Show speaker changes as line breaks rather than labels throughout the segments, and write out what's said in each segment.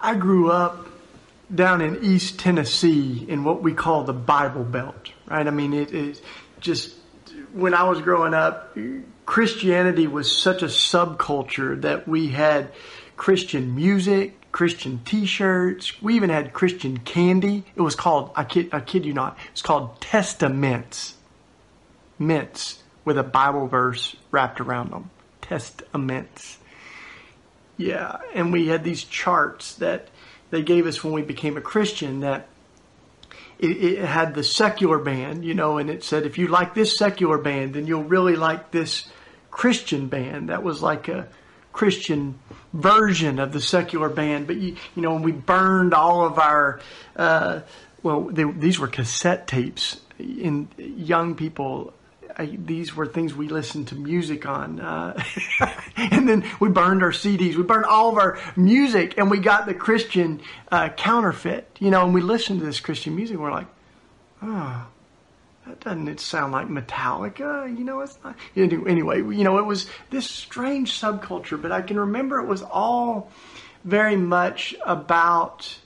I grew up down in East Tennessee in what we call the Bible Belt, right? I mean, it is just when I was growing up, Christianity was such a subculture that we had Christian music, Christian T-shirts. We even had Christian candy. It was called I kid I kid you not. It's called Testamints, mints with a Bible verse wrapped around them. Testamints. Yeah, and we had these charts that they gave us when we became a Christian that it, it, had the secular band, you know, and it said if you like this secular band, then you'll really like this Christian band. That was like a Christian version of the secular band. But you, you know, we burned all of our, uh, well, they, these were cassette tapes. In young people I, these were things we listened to music on. Uh, and then we burned our CDs. We burned all of our music and we got the Christian uh, counterfeit, you know, and we listened to this Christian music. And we're like, oh, that doesn't it sound like Metallica? You know, it's not. Anyway, you know, it was this strange subculture, but I can remember it was all very much about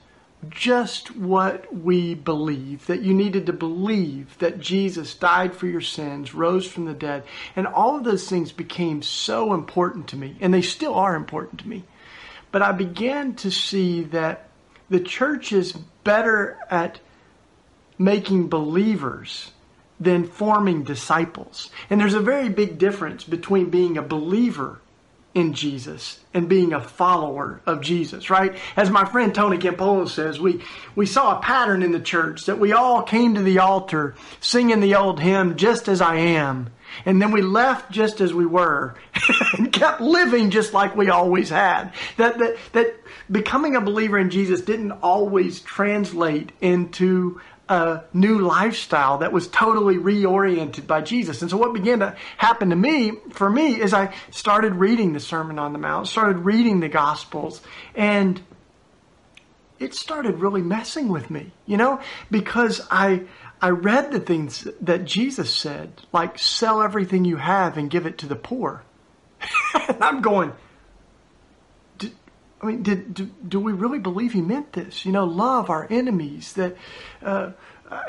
just what we believe that you needed to believe that Jesus died for your sins, rose from the dead, and all of those things became so important to me, and they still are important to me. But I began to see that the church is better at making believers than forming disciples. And there's a very big difference between being a believer in Jesus and being a follower of Jesus, right? As my friend Tony Campolo says, we, we saw a pattern in the church that we all came to the altar singing the old hymn, Just as I Am. And then we left just as we were and kept living just like we always had. That, that, that becoming a believer in Jesus didn't always translate into a new lifestyle that was totally reoriented by Jesus. And so what began to happen to me, for me, is I started reading the Sermon on the Mount, started reading the Gospels, and it started really messing with me, you know, because I, I read the things that Jesus said, like sell everything you have and give it to the poor. and I'm going, I mean, did do, do, we really believe he meant this? You know, love our enemies. That, uh,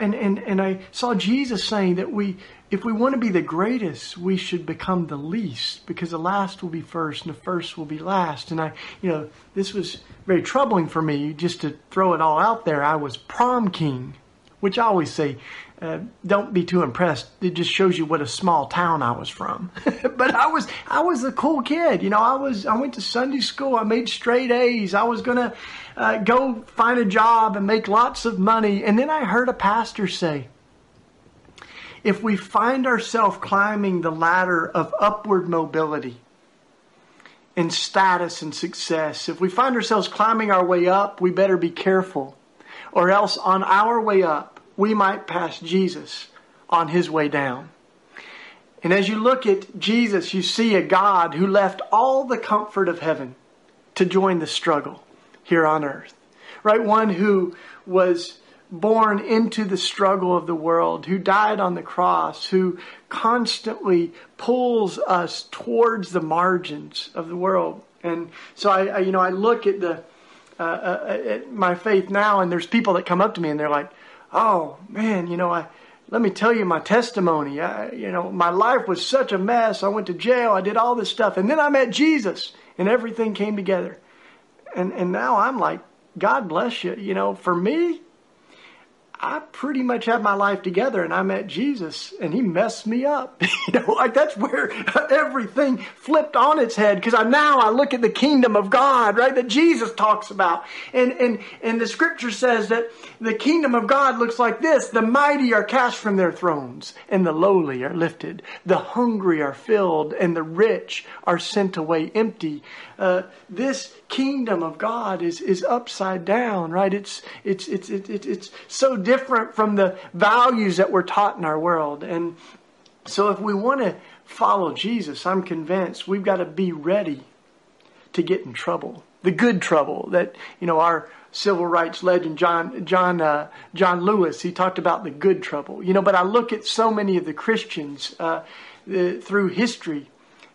and and and I saw Jesus saying that we, if we want to be the greatest, we should become the least, because the last will be first, and the first will be last. And I, you know, this was very troubling for me. Just to throw it all out there, I was prom king, which I always say uh, don't be too impressed. It just shows you what a small town I was from. but I was I was a cool kid. You know, I was I went to Sunday school. I made straight A's. I was gonna uh, go find a job and make lots of money. And then I heard a pastor say, if we find ourselves climbing the ladder of upward mobility and status and success, if we find ourselves climbing our way up, we better be careful, or else on our way up we might pass Jesus on his way down. And as you look at Jesus, you see a God who left all the comfort of heaven to join the struggle here on earth. Right? One who was born into the struggle of the world, who died on the cross, who constantly pulls us towards the margins of the world. And so I, I you know, I look at the uh, uh, at my faith now, and there's people that come up to me and they're like, oh man, you know, I let me tell you my testimony. I, you know, my life was such a mess. I went to jail. I did all this stuff, and then I met Jesus, and everything came together. And and now I'm like, God bless you. You know, for me, I pretty much had my life together and I met Jesus and he messed me up. you know, like that's where everything flipped on its head because I now I look at the kingdom of God, right? That Jesus talks about. And and and the scripture says that the kingdom of God looks like this. The mighty are cast from their thrones and the lowly are lifted. The hungry are filled and the rich are sent away empty. Uh, this kingdom of God is, is upside down, right? It's, it's, it's, it's, it's so different from the values that we're taught in our world. And so if we want to follow Jesus, I'm convinced we've got to be ready to get in trouble. The good trouble that, you know, our civil rights legend John John uh, John Lewis he talked about the good trouble you know but I look at so many of the Christians uh, through history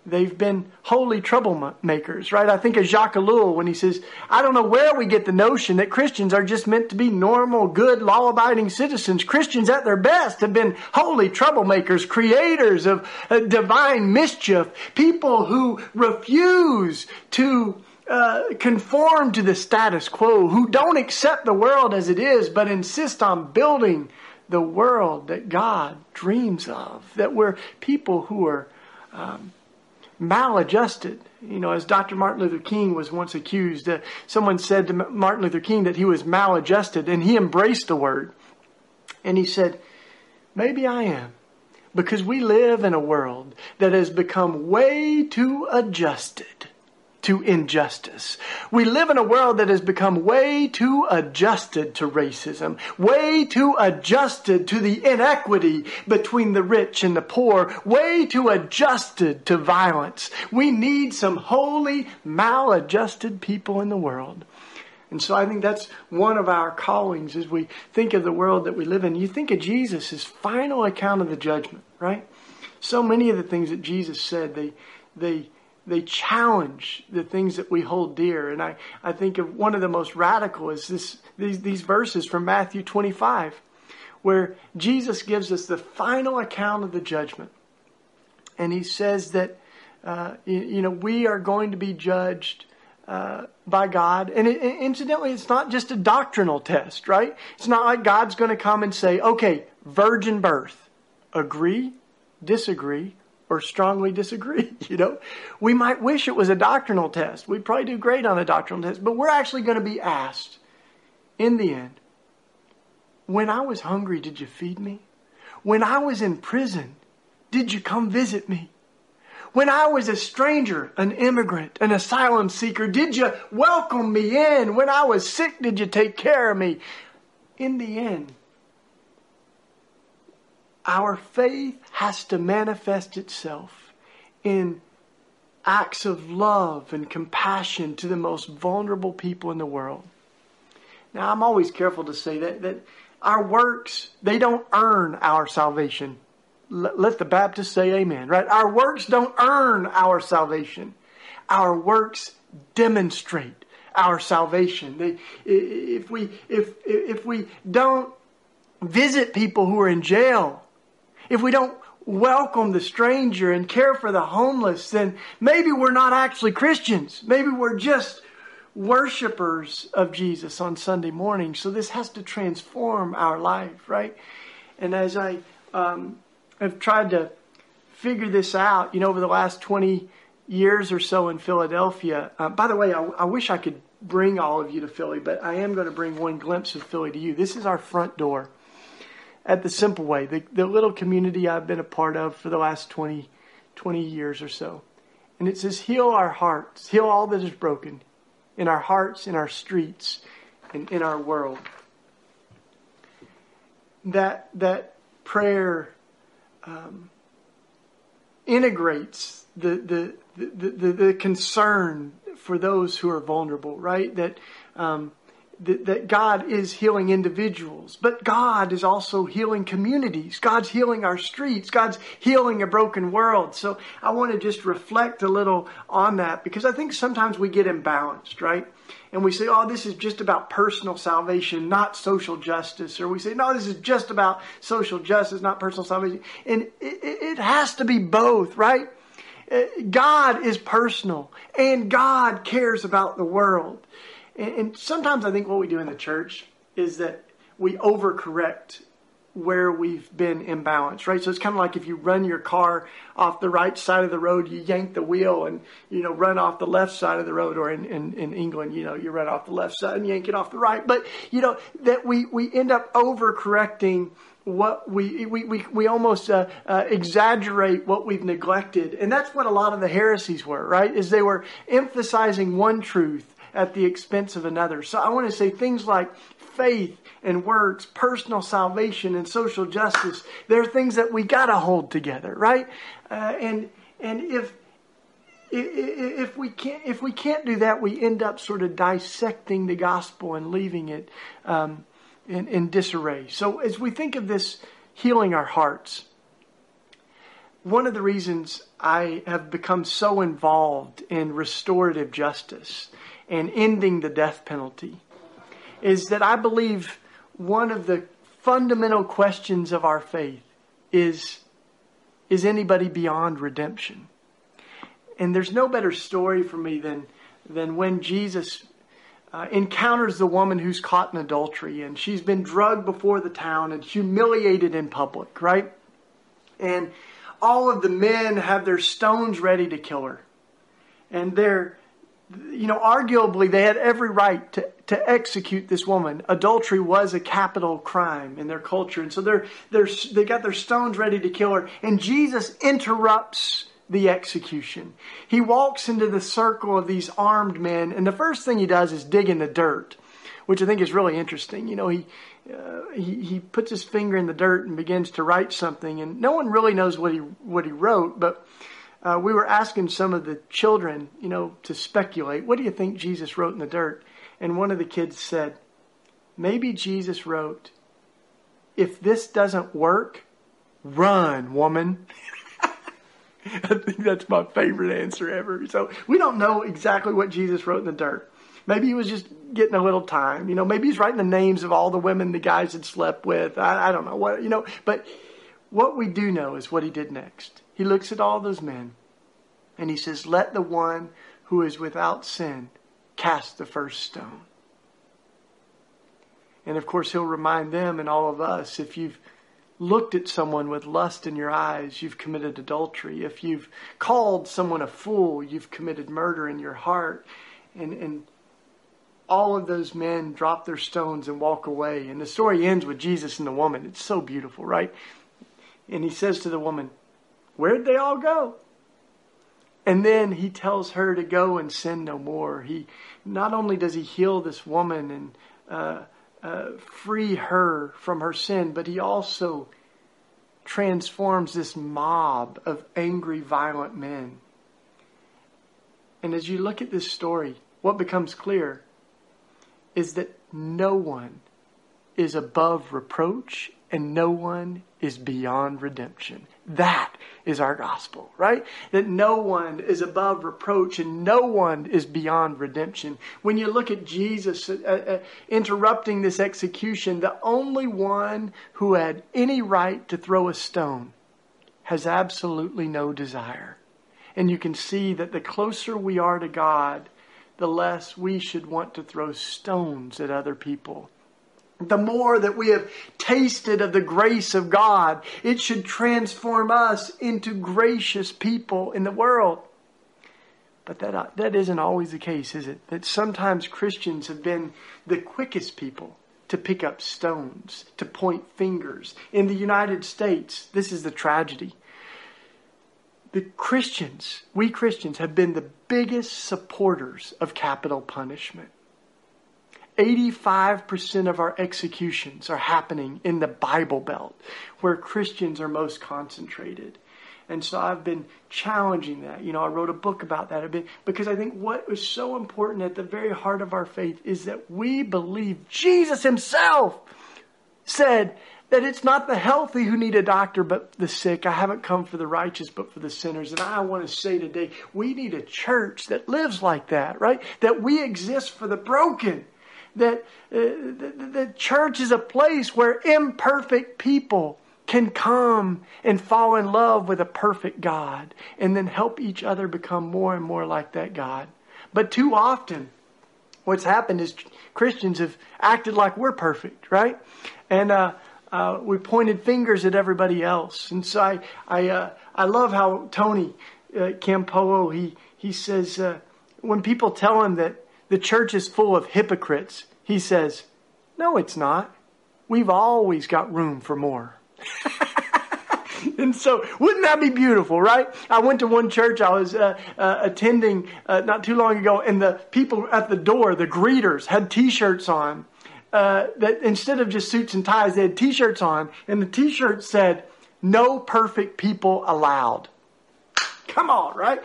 They've been holy troublemakers, right? I think of Jacques Ellul when he says, I don't know where we get the notion that Christians are just meant to be normal, good, law abiding citizens. Christians at their best have been holy troublemakers, creators of uh, divine mischief, people who refuse to uh, conform to the status quo, who don't accept the world as it is, but insist on building the world that God dreams of. That we're people who are um, maladjusted. You know, as Dr. Martin Luther King was once accused, uh, someone said to Martin Luther King that he was maladjusted, and he embraced the word. And he said, Maybe I am. Because we live in a world that has become way too adjusted to injustice. We live in a world that has become way too adjusted to racism, way too adjusted to the inequity between the rich and the poor, way too adjusted to violence. We need some holy, maladjusted people in the world. And so I think that's one of our callings as we think of the world that we live in. You think of Jesus' final account of the judgment, right? So many of the things that Jesus said, they, they, they challenge the things that we hold dear. And I, I think of one of the most radical is this, these, these verses from Matthew 25, where Jesus gives us the final account of the judgment. And he says that, uh, you, you, know, we are going to be judged uh, by God. And it, incidentally, it's not just a doctrinal test, right? It's not like God's going to come and say, okay, virgin birth, agree, disagree, or strongly disagree. You know, we might wish it was a doctrinal test. We'd probably do great on a doctrinal test, but we're actually going to be asked in the end when I was hungry, did you feed me? When I was in prison, did you come visit me? When I was a stranger, an immigrant, an asylum seeker, did you welcome me in? When I was sick, did you take care of me? In the end, our faith has to manifest itself in acts of love and compassion to the most vulnerable people in the world. Now, I'm always careful to say that, that our works, they don't earn our salvation. Let the Baptist say amen, right? Our works don't earn our salvation. Our works demonstrate our salvation. They, if we, if, if we don't visit people who are in jail if we don't welcome the stranger and care for the homeless, then maybe we're not actually Christians. Maybe we're just worshipers of Jesus on Sunday morning. So this has to transform our life, right? And as I um, have tried to figure this out, you know, over the last 20 years or so in Philadelphia, uh, by the way, I, I wish I could bring all of you to Philly, but I am going to bring one glimpse of Philly to you. This is our front door at the Simple Way, the, the little community I've been a part of for the last 20, 20 years or so. And it says, Heal our hearts, heal all that is broken in our hearts, in our streets, and in our world. That, that prayer um, integrates the, the, the, the, the concern for those who are vulnerable, right? That um, that God is healing individuals, but God is also healing communities. God's healing our streets. God's healing a broken world. So I want to just reflect a little on that because I think sometimes we get imbalanced, right? And we say, oh, this is just about personal salvation, not social justice. Or we say, no, this is just about social justice, not personal salvation. And it, it has to be both, right? Uh, God is personal and God cares about the world. And, and sometimes I think what we do in the church is that we overcorrect where we've been imbalanced, right? So it's kind of like if you run your car off the right side of the road, you yank the wheel and, you know, run off the left side of the road, or in, in, in England, you know, you run off the left side and yank it off the right. But, you know, that we, we end up overcorrecting what we, we, we, we almost uh, uh, exaggerate what we've neglected. And that's what a lot of the heresies were, right? Is they were emphasizing one truth at the expense of another. So I want to say things like faith and works, personal salvation and social justice. They're things that we got to hold together, right? Uh, and and if if we can't if we can't do that, we end up sort of dissecting the gospel and leaving it um, in, in disarray. So as we think of this healing our hearts, one of the reasons I have become so involved in restorative justice and ending the death penalty is that I believe one of the fundamental questions of our faith is is anybody beyond redemption? And there's no better story for me than than when Jesus uh, encounters the woman who's caught in adultery and she's been drugged before the town and humiliated in public, right? And all of the men have their stones ready to kill her. And they're, you know, arguably they had every right to, to execute this woman. Adultery was a capital crime in their culture. And so they're, they're, they got their stones ready to kill her. And Jesus interrupts the execution. He walks into the circle of these armed men, and the first thing he does is dig in the dirt, which I think is really interesting. You know, he, uh, he, he puts his finger in the dirt and begins to write something, and no one really knows what he, what he wrote, but uh, we were asking some of the children, you know, to speculate, what do you think Jesus wrote in the dirt? And one of the kids said, maybe Jesus wrote, if this doesn't work, run, woman. I think that's my favorite answer ever. So we don't know exactly what Jesus wrote in the dirt. Maybe he was just getting a little time. You know, maybe he's writing the names of all the women the guys had slept with. I, I don't know what, you know, but what we do know is what he did next. He looks at all those men and he says, Let the one who is without sin cast the first stone. And of course, he'll remind them and all of us if you've looked at someone with lust in your eyes, you've committed adultery. If you've called someone a fool, you've committed murder in your heart. And, and all of those men drop their stones and walk away. And the story ends with Jesus and the woman. It's so beautiful, right? And he says to the woman, Where'd they all go? And then he tells her to go and sin no more. He not only does he heal this woman and uh, uh, free her from her sin, but he also transforms this mob of angry, violent men. And as you look at this story, what becomes clear is that no one is above reproach and no one is beyond redemption. That is our gospel, right? That no one is above reproach and no one is beyond redemption. When you look at Jesus uh, uh, interrupting this execution, the only one who had any right to throw a stone has absolutely no desire. And you can see that the closer we are to God, the less we should want to throw stones at other people the more that we have tasted of the grace of God, it should transform us into gracious people in the world. But that, uh, that isn't always the case, is it? That sometimes Christians have been the quickest people to pick up stones, to point fingers. In the United States, this is the tragedy. The Christians, we Christians, have been the biggest supporters of capital punishment. 85% of our executions are happening in the Bible Belt, where Christians are most concentrated. And so I've been challenging that. You know, I wrote a book about that a bit because I think what is so important at the very heart of our faith is that we believe Jesus himself said that it's not the healthy who need a doctor, but the sick. I haven't come for the righteous, but for the sinners. And I want to say today, we need a church that lives like that, right? That we exist for the broken that uh, the, the church is a place where imperfect people can come and fall in love with a perfect God and then help each other become more and more like that God. But too often, what's happened is Christians have acted like we're perfect, right? And uh, uh, we pointed fingers at everybody else. And so I, I, uh, I love how Tony uh, Campolo he he says uh, when people tell him that the church is full of hypocrites. He says, No, it's not. We've always got room for more. and so, wouldn't that be beautiful, right? I went to one church I was uh, uh, attending uh, not too long ago, and the people at the door, the greeters, had T-shirts on. Uh, that instead of just suits and ties, they had T-shirts on, and the T-shirt said, "No perfect people allowed." Come on, right?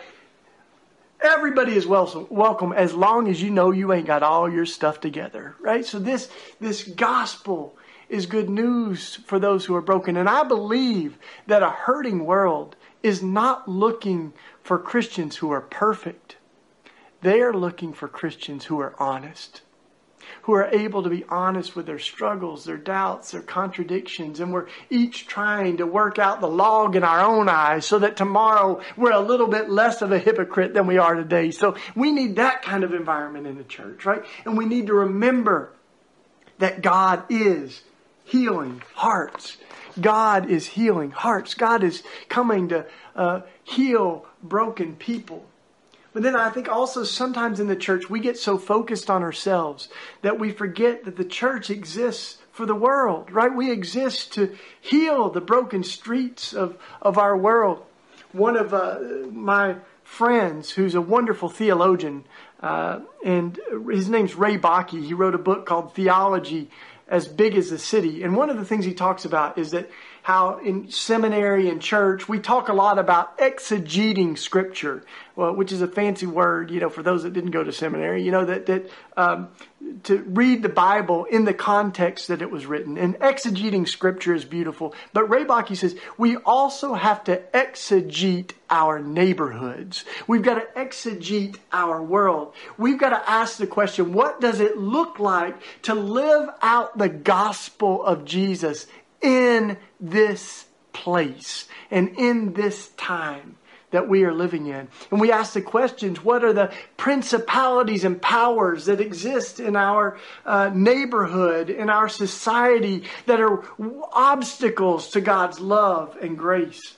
Everybody is welcome as long as you know you ain't got all your stuff together, right? So this, this gospel is good news for those who are broken. And I believe that a hurting world is not looking for Christians who are perfect. They are looking for Christians who are honest, who are able to be honest with their struggles, their doubts, their contradictions, and we're each trying to work out the log in our own eyes so that tomorrow we're a little bit less of a hypocrite than we are today. So we need that kind of environment in the church, right? And we need to remember that God is healing hearts. God is healing hearts. God is coming to uh, heal broken people. But then I think also sometimes in the church we get so focused on ourselves that we forget that the church exists for the world, right? We exist to heal the broken streets of, of our world. One of uh, my friends, who's a wonderful theologian, uh, and his name's Ray Bakke, he wrote a book called Theology as Big as the City. And one of the things he talks about is that how in seminary and church we talk a lot about exegeting scripture, well, which is a fancy word, you know, for those that didn't go to seminary. You know that that um, to read the Bible in the context that it was written. And exegeting scripture is beautiful. But Ray Bakke says we also have to exegete our neighborhoods. We've got to exegete our world. We've got to ask the question, what does it look like to live out the gospel of Jesus in this place and in this time that we are living in. And we ask the questions what are the principalities and powers that exist in our uh, neighborhood, in our society, that are obstacles to God's love and grace?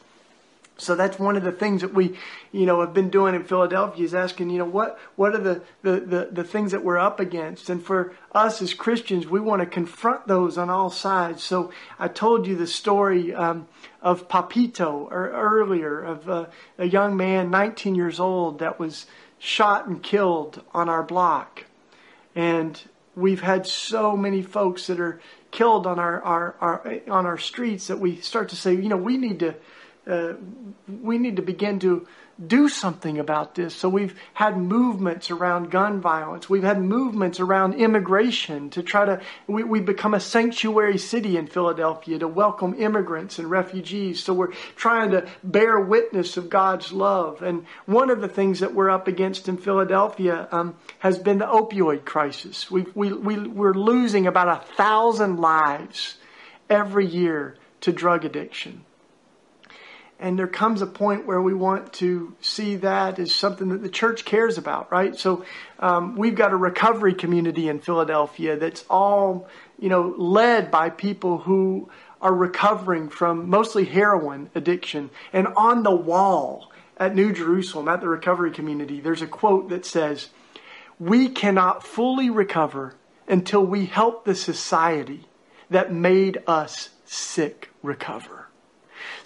So that's one of the things that we, you know, have been doing in Philadelphia is asking, you know, what what are the, the, the, the things that we're up against? And for us as Christians, we want to confront those on all sides. So I told you the story um, of Papito or earlier of uh, a young man, 19 years old, that was shot and killed on our block. And we've had so many folks that are killed on our, our, our on our streets that we start to say, you know, we need to uh, we need to begin to do something about this. So we've had movements around gun violence. We've had movements around immigration to try to, we, we become a sanctuary city in Philadelphia to welcome immigrants and refugees. So we're trying to bear witness of God's love. And one of the things that we're up against in Philadelphia um, has been the opioid crisis. we we, we, we're losing about a thousand lives every year to drug addiction. And there comes a point where we want to see that as something that the church cares about, right? So um, we've got a recovery community in Philadelphia that's all, you know, led by people who are recovering from mostly heroin addiction. And on the wall at New Jerusalem, at the recovery community, there's a quote that says, We cannot fully recover until we help the society that made us sick recover.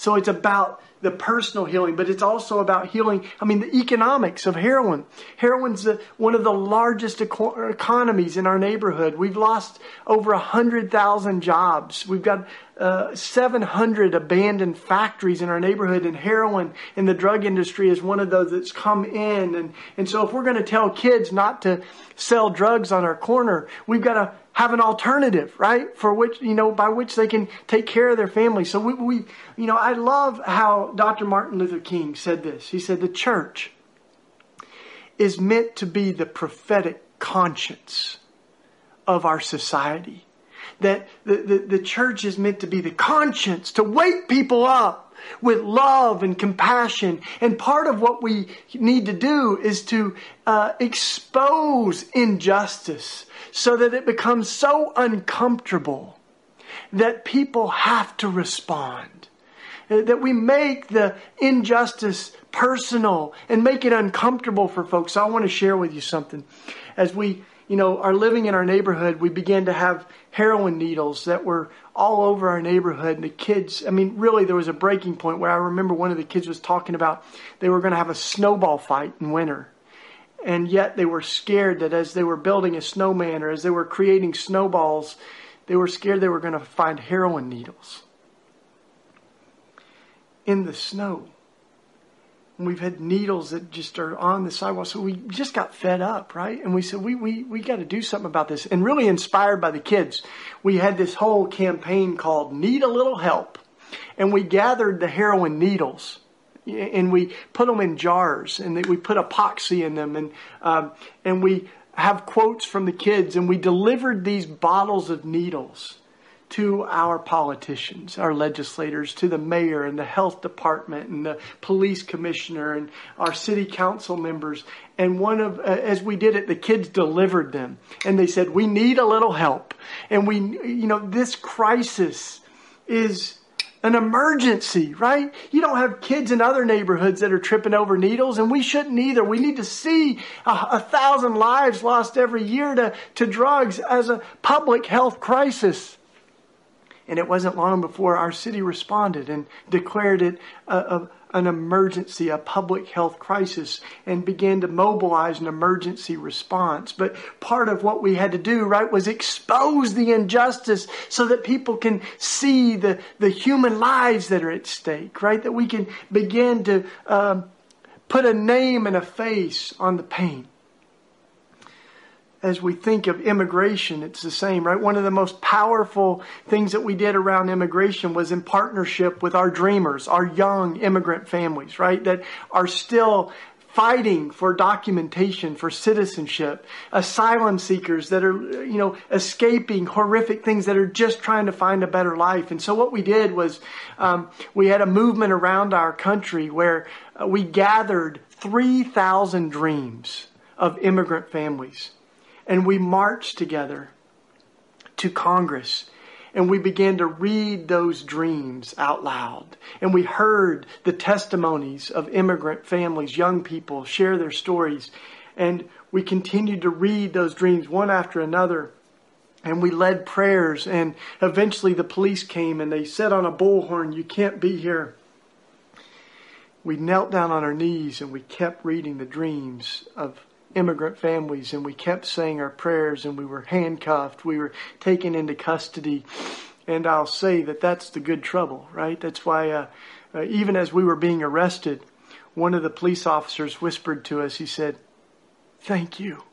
So it's about the personal healing, but it's also about healing. I mean, the economics of heroin. Heroin's the, one of the largest eco- economies in our neighborhood. We've lost over 100,000 jobs. We've got uh, 700 abandoned factories in our neighborhood, and heroin in the drug industry is one of those that's come in. And, and so, if we're going to tell kids not to sell drugs on our corner, we've got to have an alternative, right? For which, you know, by which they can take care of their family. So we, we, you know, I love how Dr. Martin Luther King said this. He said, the church is meant to be the prophetic conscience of our society. That the, the, the church is meant to be the conscience, to wake people up with love and compassion. And part of what we need to do is to uh, expose injustice so that it becomes so uncomfortable that people have to respond. Uh, that we make the injustice personal and make it uncomfortable for folks. So I want to share with you something. As we, you know, are living in our neighborhood, we began to have heroin needles that were all over our neighborhood. And the kids, I mean, really, there was a breaking point where I remember one of the kids was talking about they were going to have a snowball fight in winter and yet they were scared that as they were building a snowman or as they were creating snowballs, they were scared they were going to find heroin needles in the snow. And we've had needles that just are on the sidewalk. So we just got fed up, right? And we said, we, we, we got to do something about this. And really inspired by the kids, we had this whole campaign called Need a Little Help. And we gathered the heroin needles and we put them in jars and we put epoxy in them and, um, and we have quotes from the kids and we delivered these bottles of needles to our politicians, our legislators, to the mayor and the health department and the police commissioner and our city council members. And one of, uh, as we did it, the kids delivered them and they said, we need a little help. And we, you know, this crisis is an emergency, right? You don't have kids in other neighborhoods that are tripping over needles, and we shouldn't either. We need to see a, a, thousand lives lost every year to, to drugs as a public health crisis. And it wasn't long before our city responded and declared it a, a, an emergency, a public health crisis, and began to mobilize an emergency response. But part of what we had to do, right, was expose the injustice so that people can see the, the human lives that are at stake, right? That we can begin to um, put a name and a face on the pain as we think of immigration, it's the same, right? One of the most powerful things that we did around immigration was in partnership with our dreamers, our young immigrant families, right? That are still fighting for documentation, for citizenship, asylum seekers that are, you know, escaping horrific things that are just trying to find a better life. And so what we did was um, we had a movement around our country where uh, we gathered 3,000 dreams of immigrant families and we marched together to Congress and we began to read those dreams out loud. And we heard the testimonies of immigrant families, young people share their stories. And we continued to read those dreams one after another. And we led prayers. And eventually the police came and they said on a bullhorn, You can't be here. We knelt down on our knees and we kept reading the dreams of immigrant families and we kept saying our prayers and we were handcuffed. We were taken into custody. And I'll say that that's the good trouble, right? That's why, uh, uh, even as we were being arrested, one of the police officers whispered to us, he said, Thank you.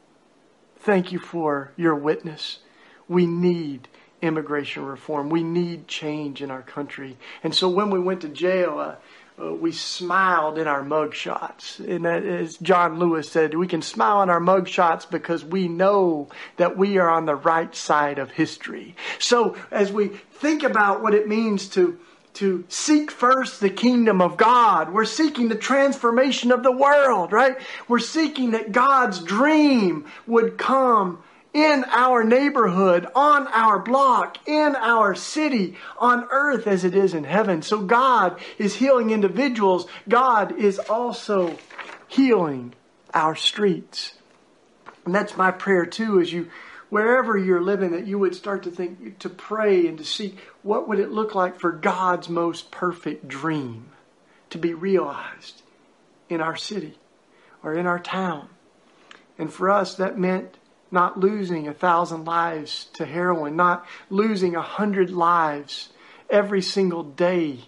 Thank you for your witness. We need immigration reform. We need change in our country. And so when we went to jail, uh, uh, we smiled in our mug shots. And as John Lewis said, we can smile in our mug shots because we know that we are on the right side of history. So as we think about what it means to to seek first the kingdom of God. We're seeking the transformation of the world, right? We're seeking that God's dream would come in our neighborhood, on our block, in our city, on earth as it is in heaven. So God is healing individuals. God is also healing our streets. And that's my prayer too, as you, wherever you're living, that you would start to think, to pray and to seek what would it look like for God's most perfect dream to be realized in our city or in our town. And for us, that meant not losing a thousand lives to heroin, not losing a hundred lives every single day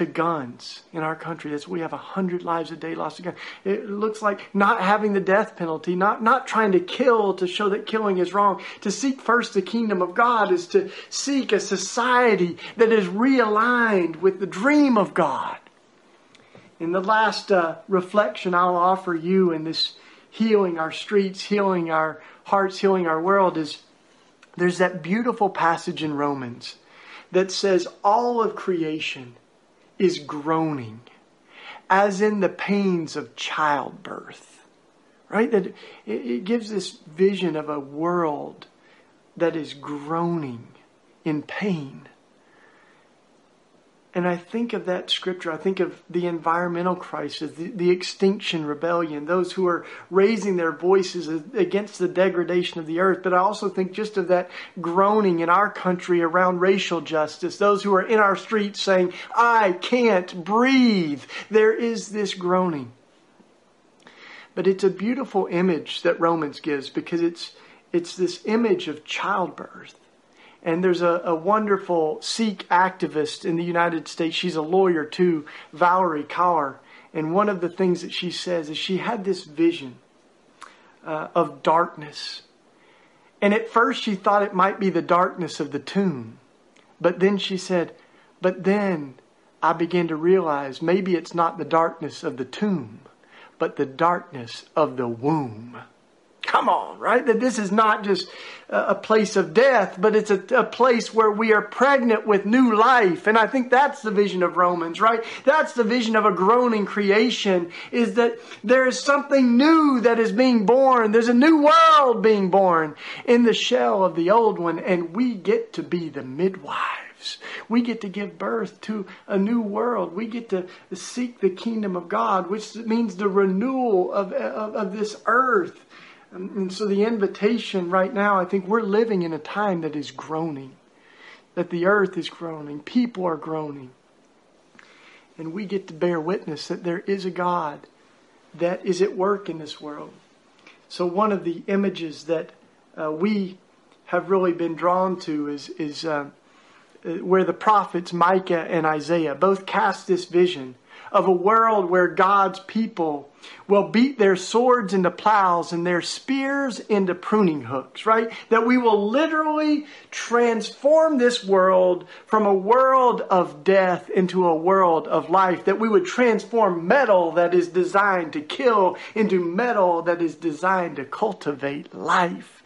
to guns in our country. That's we have a hundred lives a day lost to guns. It looks like not having the death penalty, not not trying to kill to show that killing is wrong. To seek first the kingdom of God is to seek a society that is realigned with the dream of God. In the last uh, reflection I'll offer you in this healing our streets, healing our hearts, healing our world is there's that beautiful passage in Romans that says all of creation is groaning as in the pains of childbirth. Right? That it gives this vision of a world that is groaning in pain. And I think of that scripture. I think of the environmental crisis, the, the, extinction rebellion, those who are raising their voices against the degradation of the earth. But I also think just of that groaning in our country around racial justice, those who are in our streets saying, I can't breathe. There is this groaning. But it's a beautiful image that Romans gives because it's, it's this image of childbirth and there's a, a, wonderful Sikh activist in the United States. She's a lawyer too, Valerie Kaur. And one of the things that she says is she had this vision uh, of darkness. And at first she thought it might be the darkness of the tomb. But then she said, but then I began to realize maybe it's not the darkness of the tomb, but the darkness of the womb. Come on, right? That this is not just a place of death, but it's a, a, place where we are pregnant with new life. And I think that's the vision of Romans, right? That's the vision of a groaning creation is that there is something new that is being born. There's a new world being born in the shell of the old one, and we get to be the midwives. We get to give birth to a new world. We get to seek the kingdom of God, which means the renewal of, of, of this earth and so the invitation right now, I think we're living in a time that is groaning, that the earth is groaning, people are groaning. And we get to bear witness that there is a God that is at work in this world. So one of the images that uh, we have really been drawn to is, is uh, where the prophets Micah and Isaiah both cast this vision of a world where God's people will beat their swords into plows and their spears into pruning hooks, right? That we will literally transform this world from a world of death into a world of life. That we would transform metal that is designed to kill into metal that is designed to cultivate life.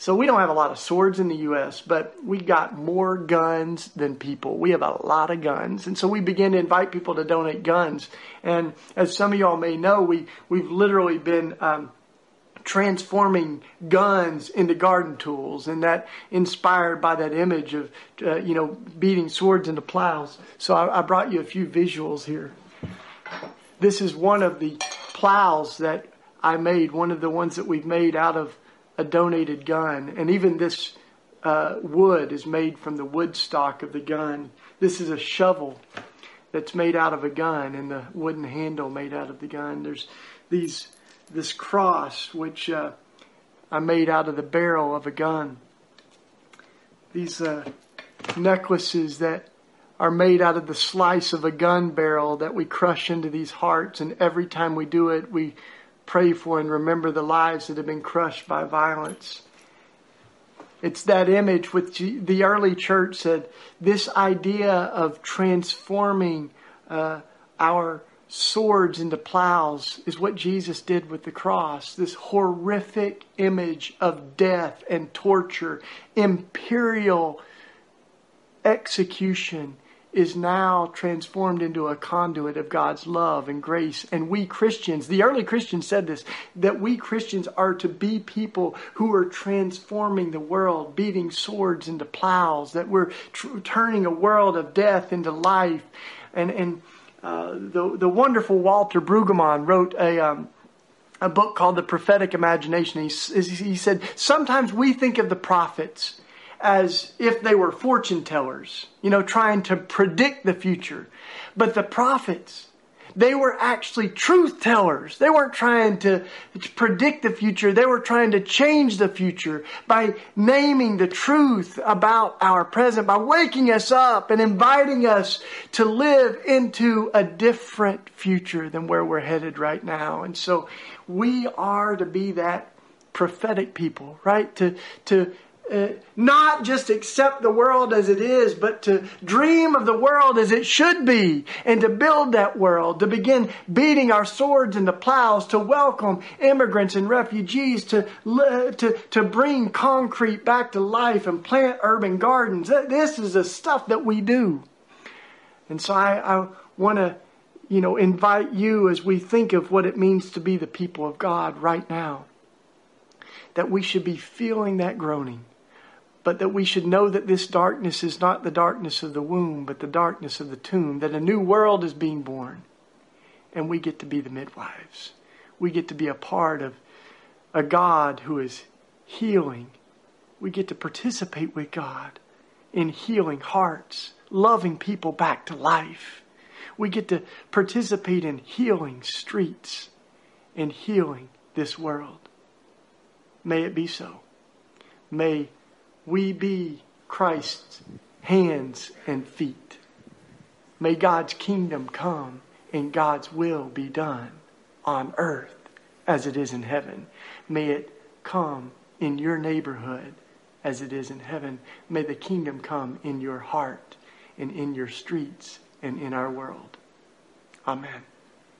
So we don't have a lot of swords in the U.S., but we got more guns than people. We have a lot of guns. And so we begin to invite people to donate guns. And as some of y'all may know, we, we've literally been, um, transforming guns into garden tools and that inspired by that image of uh, you know beating swords into plows so I, I, brought you a few visuals here this is one of the plows that i made one of the ones that we've made out of a donated gun. And even this uh, wood is made from the wood stock of the gun. This is a shovel that's made out of a gun and the wooden handle made out of the gun. There's these this cross which uh, I made out of the barrel of a gun. These uh, necklaces that are made out of the slice of a gun barrel that we crush into these hearts, and every time we do it, we pray for and remember the lives that have been crushed by violence. It's that image which the early church said this idea of transforming uh, our swords into plows is what Jesus did with the cross. This horrific image of death and torture, imperial execution is now transformed into a conduit of God's love and grace. And we Christians, the early Christians said this, that we Christians are to be people who are transforming the world, beating swords into plows, that we're tr- turning a world of death into life. And, and uh, the, the wonderful Walter Brueggemann wrote a, um, a book called The Prophetic Imagination. He, he said, Sometimes we think of the prophets as if they were fortune tellers, you know, trying to predict the future. But the prophets, they were actually truth tellers. They weren't trying to, to, predict the future. They were trying to change the future by naming the truth about our present, by waking us up and inviting us to live into a different future than where we're headed right now. And so we are to be that prophetic people, right? To, to uh, not just accept the world as it is, but to dream of the world as it should be and to build that world, to begin beating our swords into plows, to welcome immigrants and refugees, to, to, to bring concrete back to life and plant urban gardens. This is the stuff that we do. And so I, I want to, you know, invite you as we think of what it means to be the people of God right now, that we should be feeling that groaning but that we should know that this darkness is not the darkness of the womb, but the darkness of the tomb, that a new world is being born. And we get to be the midwives. We get to be a part of a God who is healing. We get to participate with God in healing hearts, loving people back to life. We get to participate in healing streets and healing this world. May it be so. May we be Christ's hands and feet. May God's kingdom come and God's will be done on earth as it is in heaven. May it come in your neighborhood as it is in heaven. May the kingdom come in your heart and in your streets and in our world. Amen.